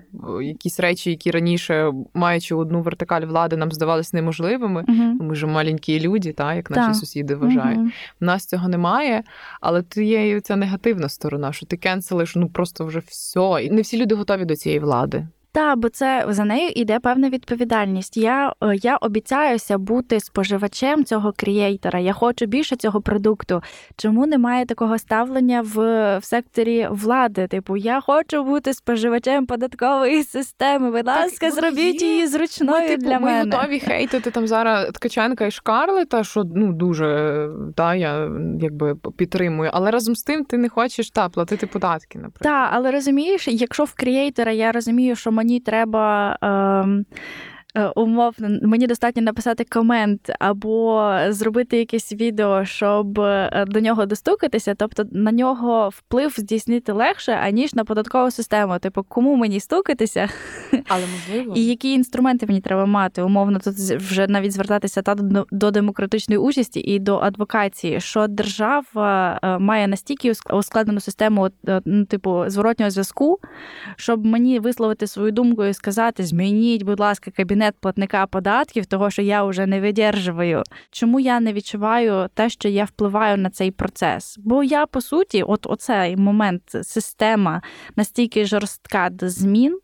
якісь речі, які раніше маючи одну вертикаль влади, нам здавалися неможливими. Угу ми ж маленькі люди, та, як наші так. сусіди вважають. Угу. У нас цього немає, але то є ця негативна сторона, що ти кенселиш ну просто вже все. І не всі люди готові до цієї влади. Так, бо це за нею йде певна відповідальність. Я е, я обіцяюся бути споживачем цього крієйтора. Я хочу більше цього продукту. Чому немає такого ставлення в, в секторі влади? Типу, я хочу бути споживачем податкової системи. Будь ласка, зробіть є. її зручною ми, типу, для ми мене. Ми готові хейтити там зараз Ткаченка і Шкарлета, що ну дуже та я якби підтримую. Але разом з тим ти не хочеш та платити податки. наприклад. Так, але розумієш, якщо в крієйтора я розумію, що мені треба. Е, умовно, мені достатньо написати комент або зробити якесь відео, щоб е, до нього достукатися. Тобто на нього вплив здійснити легше, аніж на податкову систему. Типу, кому мені стукатися, але можливо і які інструменти мені треба мати. Умовно, тут вже навіть звертатися та до демократичної участі і до адвокації, що держава е, має настільки ускладнену систему, ну, типу, зворотнього зв'язку, щоб мені висловити свою думку і сказати: змініть, будь ласка, кабінет кабінет платника податків, того що я вже не видержую. Чому я не відчуваю те, що я впливаю на цей процес? Бо я по суті, от оцей момент система настільки жорстка до змін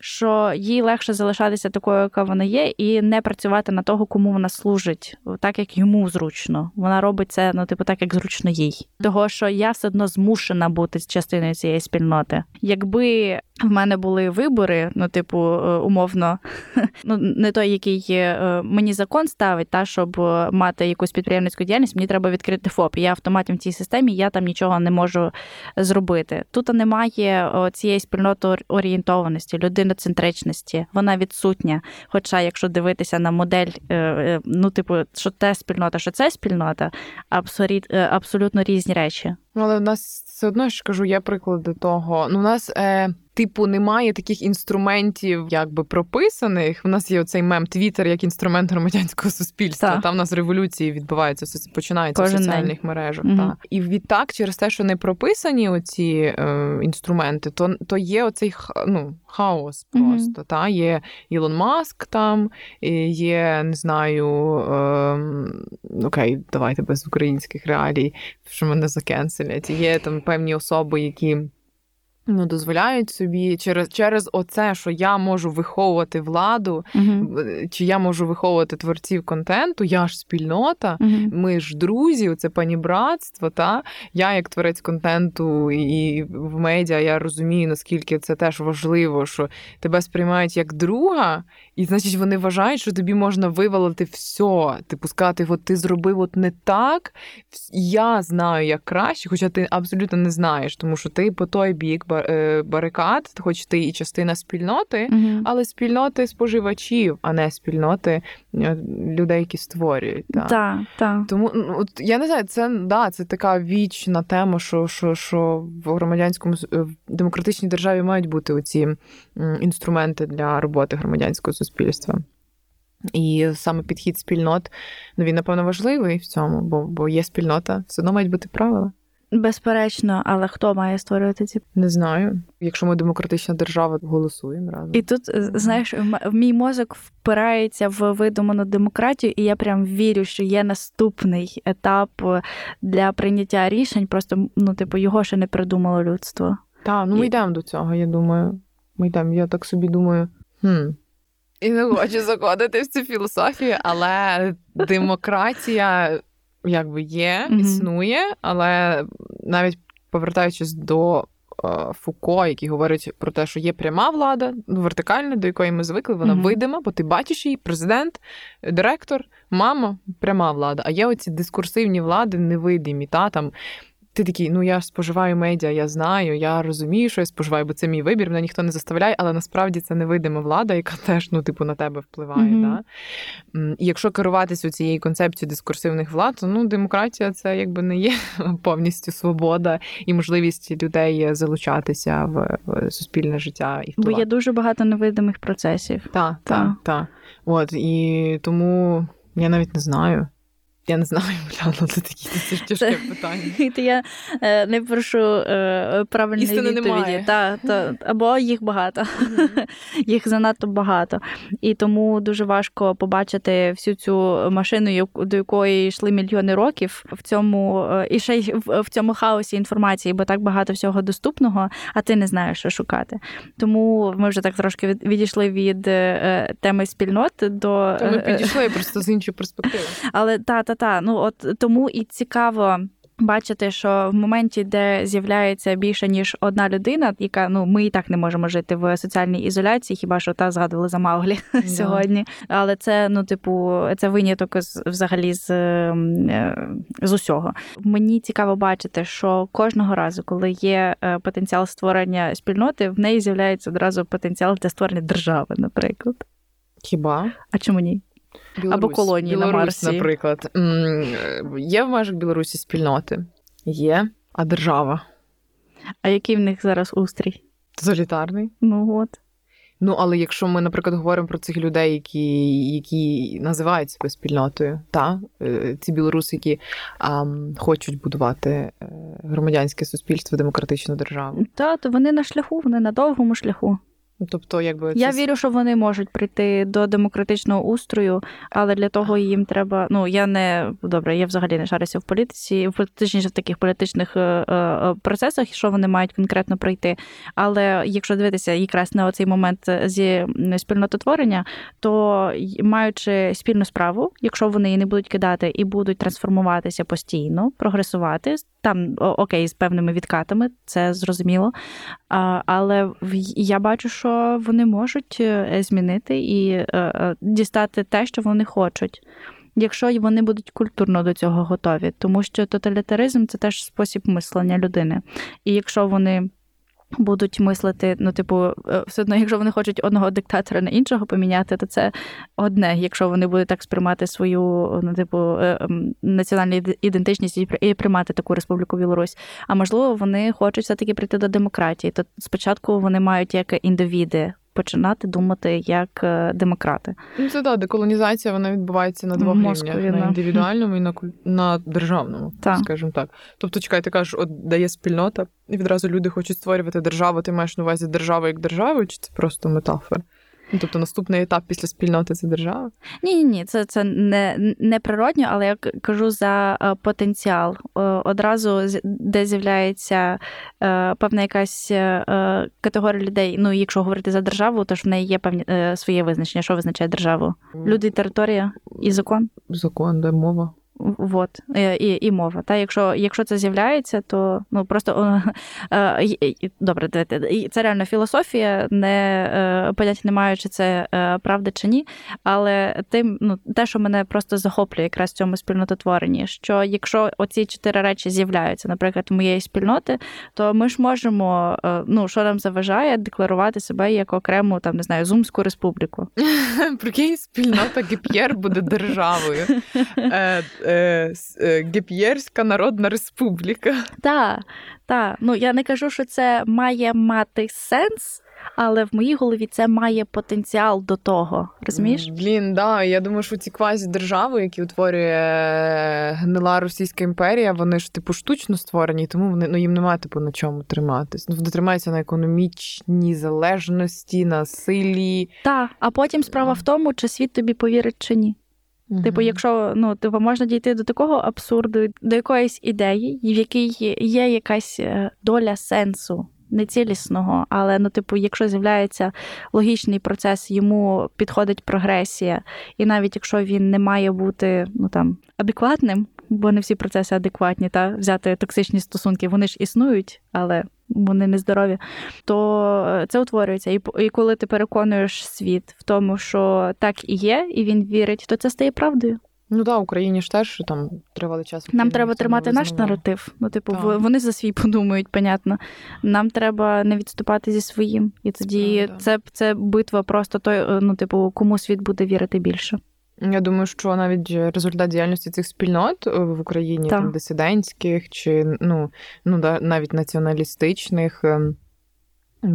що їй легше залишатися такою, яка вона є, і не працювати на того, кому вона служить, так як йому зручно. Вона робить це, ну, типу, так як зручно їй. Того, що я все одно змушена бути частиною цієї спільноти. Якби в мене були вибори, ну, типу, е, умовно, ну не той, який е, мені закон ставить, та щоб мати якусь підприємницьку діяльність, мені треба відкрити ФОП. Я автоматом в цій системі, я там нічого не можу зробити. Тут немає цієї спільноти орієнтованості людиноцентричності, вона відсутня. Хоча, якщо дивитися на модель, е, е, ну, типу, що те спільнота, що це спільнота, е, абсолютно різні речі. Але в нас все одно ж кажу, є приклади того. Ну, у нас. Е типу, немає таких інструментів, якби прописаних. У нас є оцей мем Твіттер як інструмент громадянського суспільства. Так. Там у нас революції відбуваються, починаються Кожен в соціальних день. мережах. Угу. Та. І відтак, через те, що не прописані оці е, інструменти, то то є оцей ну, хаос просто. Угу. Та Є Ілон Маск там, є, не знаю, е, окей, давайте без українських реалій, що мене закенселять. Є там певні особи, які ну, дозволяють собі через через оце, що я можу виховувати владу, uh чи я можу виховувати творців контенту, я ж спільнота, uh ми ж друзі, це панібратство. Та я, як творець контенту і в медіа, я розумію, наскільки це теж важливо, що тебе сприймають як друга, і значить вони вважають, що тобі можна вивалити все. Типу сказати, от ти зробив от не так. Я знаю як краще, хоча ти абсолютно не знаєш, тому що ти по той бік. Е, барикад, хоч ти і частина спільноти, uh але спільноти споживачів, а не спільноти е, людей, які створюють. Так, та, та. Тому ну, от я не знаю, це да, це така вічна тема, що що, що в громадянському в демократичній державі мають бути оці інструменти для роботи громадянського суспільства. І саме підхід спільнот, ну він, напевно, важливий в цьому, бо бо є спільнота, все одно мають бути правила. Безперечно, але хто має створювати ці не знаю. Якщо ми демократична держава, голосуємо разом. І тут знаєш, в мій мозок впирається в видуману демократію, і я прям вірю, що є наступний етап для прийняття рішень. Просто ну, типу, його ще не придумало людство. Так, ну ми і... йдемо до цього. Я думаю, ми йдемо. Я так собі думаю. хм. І не хочу заходити в цю філософію, але демократія якби є, mm-hmm. існує, але навіть повертаючись до е, Фуко, який говорить про те, що є пряма влада, ну, вертикальна, до якої ми звикли, вона mm-hmm. видима, бо ти бачиш її, президент, директор, мама, пряма влада. А є оці дискурсивні влади, невидимі, та там ти такий, ну я споживаю медіа, я знаю, я розумію, що я споживаю, бо це мій вибір, мене ніхто не заставляє, але насправді це невидима влада, яка теж ну, типу, на тебе впливає. Mm-hmm. Да? І якщо керуватися цією концепцією дискурсивних влад, то ну, демократія це якби не є повністю свобода і можливість людей залучатися в, суспільне життя і впливати. Бо є дуже багато невидимих процесів. Так, так, так. От і тому я навіть не знаю. Я не знаю, глянула такі це тяжке питання. Я е, не прошу е, правильної Істини відповіді. Немає. Та, та, або їх багато, mm-hmm. їх занадто багато. І тому дуже важко побачити всю цю машину, до якої йшли мільйони років в цьому е, і ще й в, цьому хаосі інформації, бо так багато всього доступного, а ти не знаєш, що шукати. Тому ми вже так трошки відійшли від теми спільнот до. Ми підійшли просто з іншої перспективи. Але та, та та ну от тому і цікаво. Бачити, що в моменті, де з'являється більше ніж одна людина, яка ну ми і так не можемо жити в соціальній ізоляції, хіба що та згадували за Мауглі yeah. сьогодні. Але це ну, типу, це виняток з взагалі з е, з усього. Мені цікаво бачити, що кожного разу, коли є е, потенціал створення спільноти, в неї з'являється одразу потенціал для створення держави, наприклад. Хіба? А чому ні? Білорусь. Або колонії Білорусь, на Марсі. наприклад. Є в межах Білорусі спільноти? Є, а держава. А який в них зараз устрій? Тоталітарний. Ну от. Ну, але якщо ми, наприклад, говоримо про цих людей, які які називають себе спільнотою, та е, ці білоруси, які а, хочуть будувати е, громадянське суспільство, демократичну державу, та то вони на шляху, вони на довгому шляху. Тобто, якби я вірю, що вони можуть прийти до демократичного устрою, але для того їм треба. Ну я не добре, я взагалі не шарюся в політиці, в точніше в таких політичних е, е, процесах, що вони мають конкретно пройти. Але якщо дивитися якраз на цей момент зі спільнототворення, то маючи спільну справу, якщо вони її не будуть кидати і будуть трансформуватися постійно, прогресувати там окей, з певними відкатами, це зрозуміло. Але я бачу, що вони можуть е, змінити і е, е, дістати те, що вони хочуть. Якщо вони будуть культурно до цього готові, тому що тоталітаризм це теж спосіб мислення людини. І якщо вони будуть мислити, ну, типу, е, все одно, якщо вони хочуть одного диктатора на іншого поміняти, то це одне, якщо вони будуть так сприймати свою ну, типу, е, ем, національну ідентичність і приймати таку республіку Білорусь. А можливо, вони хочуть все-таки прийти до демократії. То спочатку вони мають як індивіди починати думати як е, демократи. Ну це да, деколонізація вона відбувається на двох Москві, рівнях: на індивідуальному і на на державному, так. скажімо так. Тобто, чекай, ти кажеш, от дає спільнота, і відразу люди хочуть створювати державу. Ти маєш на увазі державу як державу, чи це просто метафора? Ну, Тобто наступний етап після спільноти це держава? Ні, ні, ні, це це не не природньо, але я кажу за е, потенціал. Одразу де з'являється е, певна якась е, категорія людей. Ну, якщо говорити за державу, то ж в неї є певні своє визначення, що визначає державу. Люди, територія і закон. Закон, де мова. Вот, і і мова. Та Якщо якщо це з'являється, то ну просто е, добре, це реально філософія, не е, поняття не маю, чи це е, правда чи ні. Але тим, ну, те, що мене просто захоплює якраз в цьому спільнототворенні, що якщо оці чотири речі з'являються, наприклад, в моєї спільноти, то ми ж можемо, ну що нам заважає, декларувати себе як окрему там не знаю, Зумську республіку. Прикинь, спільнота Гіп'єр буде державою е, е, Геп'єрська Народна Республіка. Так, так. Ну я не кажу, що це має мати сенс. Але в моїй голові це має потенціал до того. Розумієш? Блін, да. Я думаю, що ці квазі держави, які утворює гнила Російська імперія, вони ж типу штучно створені, тому вони ну їм немає типу на чому триматись. Ну вони тримаються на економічній залежності, на силі. Так, а потім справа в тому, чи світ тобі повірить чи ні. Угу. Типу, якщо ну типу, можна дійти до такого абсурду, до якоїсь ідеї, в якій є якась е, доля сенсу. Нецілісного, але ну, типу, якщо з'являється логічний процес, йому підходить прогресія, і навіть якщо він не має бути ну там адекватним, бо не всі процеси адекватні, та взяти токсичні стосунки, вони ж існують, але вони нездорові, то е, це утворюється. І і коли ти переконуєш світ в тому, що так і є, і він вірить, то це стає правдою. Ну так, Україні ж теж там тривалий час. Нам треба тримати наш наратив. Ну, типу, так. вони за свій подумають, понятно. Нам треба не відступати зі своїм. І тоді це це битва просто той, е, ну, типу, кому світ буде вірити більше. Я думаю, що навіть результат діяльності цих спільнот е, в Україні, там дисидентських чи ну, ну да, навіть націоналістичних. Ем,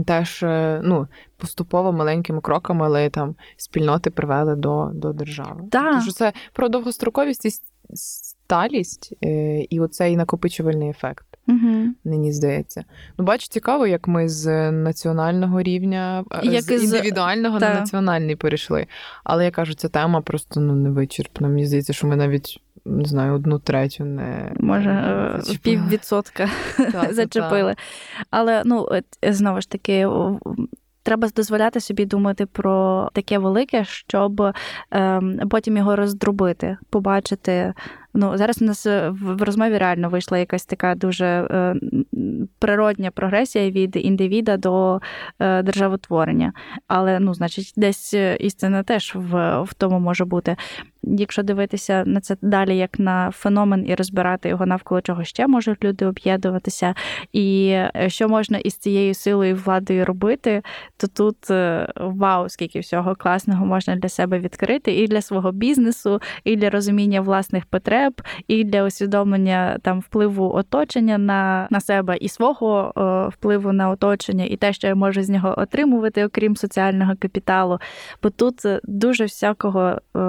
теж е, ну, поступово маленькими кроками, але там спільноти привели до до держави. Да. Тому що це про довгостроковість і сталість е, і оцей накопичувальний ефект. Угу. Мені здається. Ну, бач, цікаво, як ми з національного рівня, як з індивідуального та. на національний перейшли. Але я кажу, ця тема просто ну, не вичерпна. Мені здається, що ми навіть. Не знаю, одну третю не може е, піввідсотка зачепили. Але ну знову ж таки, треба дозволяти собі думати про таке велике, щоб ем, потім його роздробити, побачити Ну зараз у нас е, в розмові реально вийшла якась така дуже е, природня прогресія від індивіда до е, державотворення. Але ну, значить, десь істина теж в, в тому може бути. Якщо дивитися на це далі, як на феномен і розбирати його навколо чого ще можуть люди об'єднуватися, і що можна із цією силою владою робити, то тут вау, скільки всього класного можна для себе відкрити, і для свого бізнесу, і для розуміння власних потреб і для усвідомлення там впливу оточення на на себе і свого о, впливу на оточення, і те, що я можу з нього отримувати, окрім соціального капіталу. Бо тут дуже всякого о,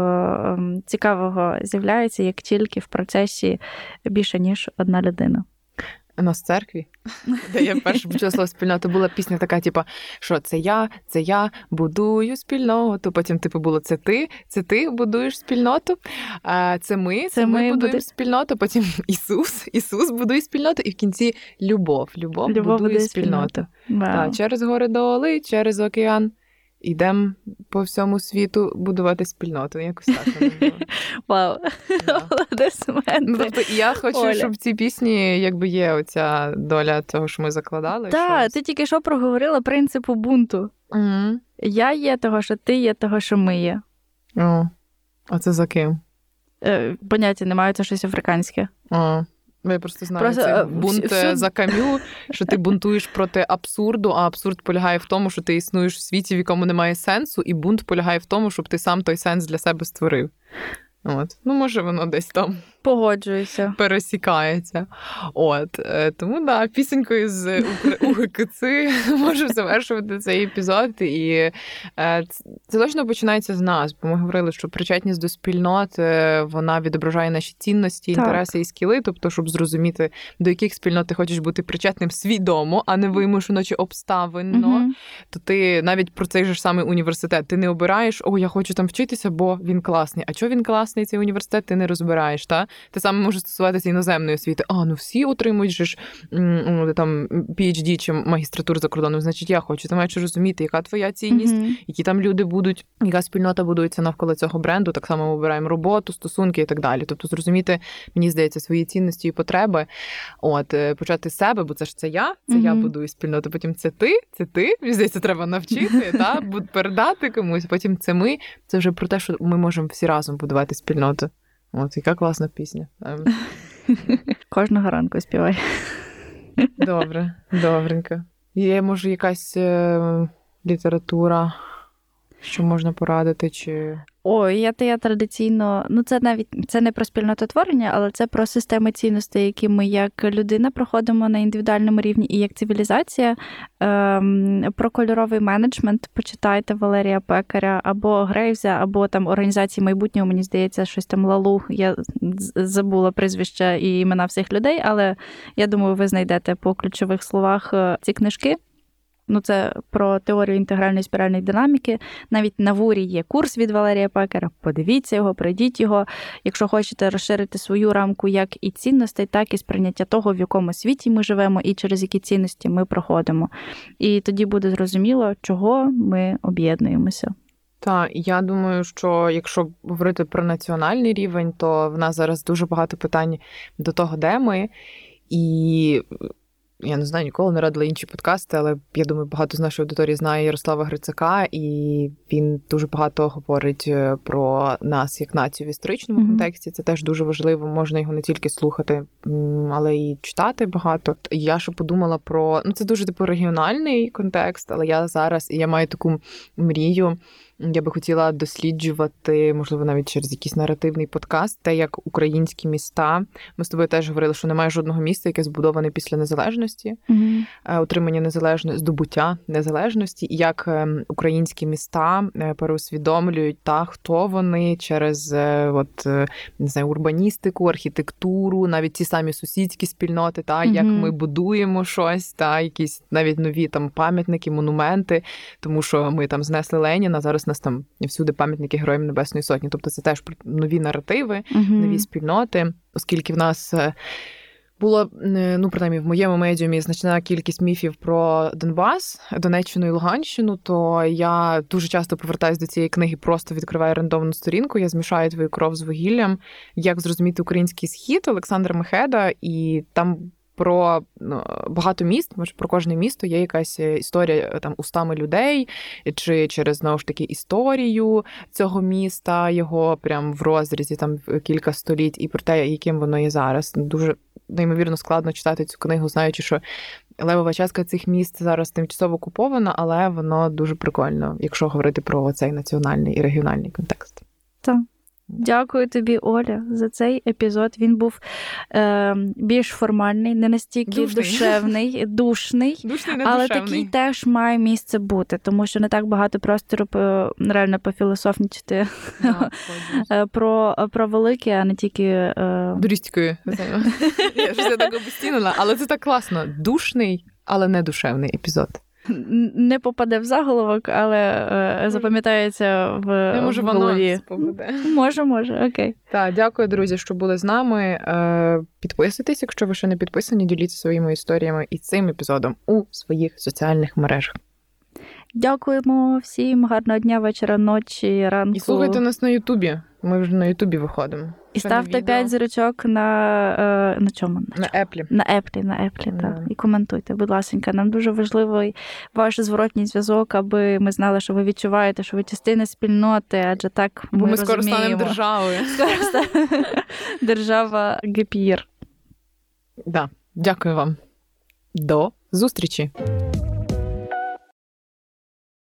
цікавого з'являється як тільки в процесі більше ніж одна людина. У нас в церкві, де я перше почула слово спільнота, була пісня така, типу, що це я, це я будую спільноту. Потім, типу, було це ти, це ти будуєш спільноту, а це ми, це, це ми, ми будуємо буде... спільноту. Потім Ісус, Ісус будує спільноту, і в кінці любов. Любов, любов будує спільноту. спільноту. Так, через гори доли, через океан. Ідемо по всьому світу будувати спільноту. Якось так. Вау. Ну, тобто Я хочу, Оля. щоб в цій пісні якби є оця доля того, що ми закладали. Так, ти тільки що проговорила принципу бунту. Угу. Я є того, що ти є того, що ми є. О, А це за ким? Е, Поняття немає, це щось африканське. О. Я просто знаю просто, це бунт всю... за кам'ю, що ти бунтуєш проти абсурду, а абсурд полягає в тому, що ти існуєш в світі, в якому немає сенсу, і бунт полягає в тому, щоб ти сам той сенс для себе створив. От, ну може воно десь там погоджуюся, пересікається. От е, тому да, пісенькою з УГКЦ можу завершувати цей епізод. І е, це точно починається з нас, бо ми говорили, що причетність до спільнот вона відображає наші цінності, інтереси і скіли. Тобто, щоб зрозуміти, до яких спільнот ти хочеш бути причетним свідомо, а не вимушено чи обставинно, то ти навіть про цей же ж самий університет ти не обираєш, о, я хочу там вчитися, бо він класний. А чого він класний, цей університет, ти не розбираєш. Та? Те саме може стосуватися іноземної освіти. А, ну всі отримують же ж ну, там PhD чи магістратуру за кордоном, значить, я хочу. Ти маєш розуміти, яка твоя цінність, mm-hmm. які там люди будуть, яка спільнота будується навколо цього бренду. Так само ми обираємо роботу, стосунки і так далі. Тобто, зрозуміти, мені здається, свої цінності і потреби. От е, почати з себе, бо це ж це я, це mm-hmm. я будую спільноту. Потім це ти, це ти. Мені здається, треба навчити, та передати комусь. Потім це ми. Це вже про те, що ми можемо всі разом будувати спільноту. От, яка класна пісня. Ем. Кожного ранку співай. Добре, добренько. Є, може, якась е, література, що можна порадити? чи... Ой, я я традиційно, ну це навіть це не про спільнототворення, але це про системи цінностей, які ми як людина проходимо на індивідуальному рівні і як цивілізація. Ем, Про кольоровий менеджмент почитайте Валерія Пекаря або Грейвза, або там організації майбутнього, мені здається, щось там Лалу. Я забула прізвища і імена всіх людей, але я думаю, ви знайдете по ключових словах е, ці книжки. Ну, це про теорію інтегральної спіральної динаміки. Навіть на вурі є курс від Валерія Пекера. Подивіться його, пройдіть його. Якщо хочете розширити свою рамку як і цінностей, так і сприйняття того, в якому світі ми живемо, і через які цінності ми проходимо. І тоді буде зрозуміло, чого ми об'єднуємося. Так, я думаю, що якщо говорити про національний рівень, то в нас зараз дуже багато питань до того, де ми. І я не знаю, ніколи не радила інші подкасти, але я думаю, багато з нашої аудиторії знає Ярослава Грицака, і він дуже багато говорить е, про нас як націю в історичному mm-hmm. контексті. Це теж дуже важливо. Можна його не тільки слухати, але й читати багато. Я ще подумала про ну це дуже типу регіональний контекст, але я зараз і я маю таку мрію. Я би хотіла досліджувати, можливо, навіть через якийсь наративний подкаст, те, як українські міста. Ми з тобою теж говорили, що немає жодного міста, яке збудоване після незалежності, mm отримання незалежності, здобуття незалежності, і як ем, українські міста е, переусвідомлюють та хто вони через е, от не знаю, урбаністику, архітектуру, навіть ті самі сусідські спільноти, та mm як ми будуємо щось, та якісь навіть нові там пам'ятники, монументи, тому що ми там знесли Леніна зараз нас там всюди пам'ятники Героям Небесної Сотні. Тобто це теж нові наративи, uh нові спільноти, оскільки в нас. Е, було е, ну принаймні в моєму медіумі значна кількість міфів про Донбас, Донеччину і Луганщину. То я дуже часто повертаюся до цієї книги, просто відкриваю рандомну сторінку. Я змішаю твою кров з вугіллям. Як зрозуміти український схід Олександра Мехеда, і там про ну, багато міст, може про кожне місто є якась історія е, там устами людей, чи через знову ж таки історію цього міста, його прям в розрізі там кілька століть, і про те, яким воно є зараз. Дуже неймовірно складно читати цю книгу, знаючи, що левова частка цих міст зараз тимчасово окупована, але воно дуже прикольно, якщо говорити про цей національний і регіональний контекст. Так. Дякую тобі, Оля, за цей епізод. Він був е, більш формальний, не настільки душний. душевний, душний, душний не але душевний. такий теж має місце бути, тому що не так багато простору реально пофілософнічити да, е, про про велике, а не тільки е... Дурістькою. Я ж так обостінила, але це так класно. Душний, але не душевний епізод не попаде в заголовок, але е, запам'ятається в, може, в голові. Може, може, окей. Так, дякую, друзі, що були з нами. Е, підписуйтесь, якщо ви ще не підписані, діліться своїми історіями і цим епізодом у своїх соціальних мережах. Дякуємо всім, гарного дня, вечора, ночі, ранку. І слухайте нас на Ютубі. Ми вже на Ютубі виходимо. І Ще ставте 5 зірочок на е, на чому? На Еплі. На Еплі, на Еплі, mm. так. І коментуйте, будь ласка. Нам дуже важливий ваш зворотній зв'язок, аби ми знали, що ви відчуваєте, що ви частина спільноти, адже так Бо ми, ми скоро станемо державою. Скоро станемо держава Гепір. Да. Дякую вам. До зустрічі.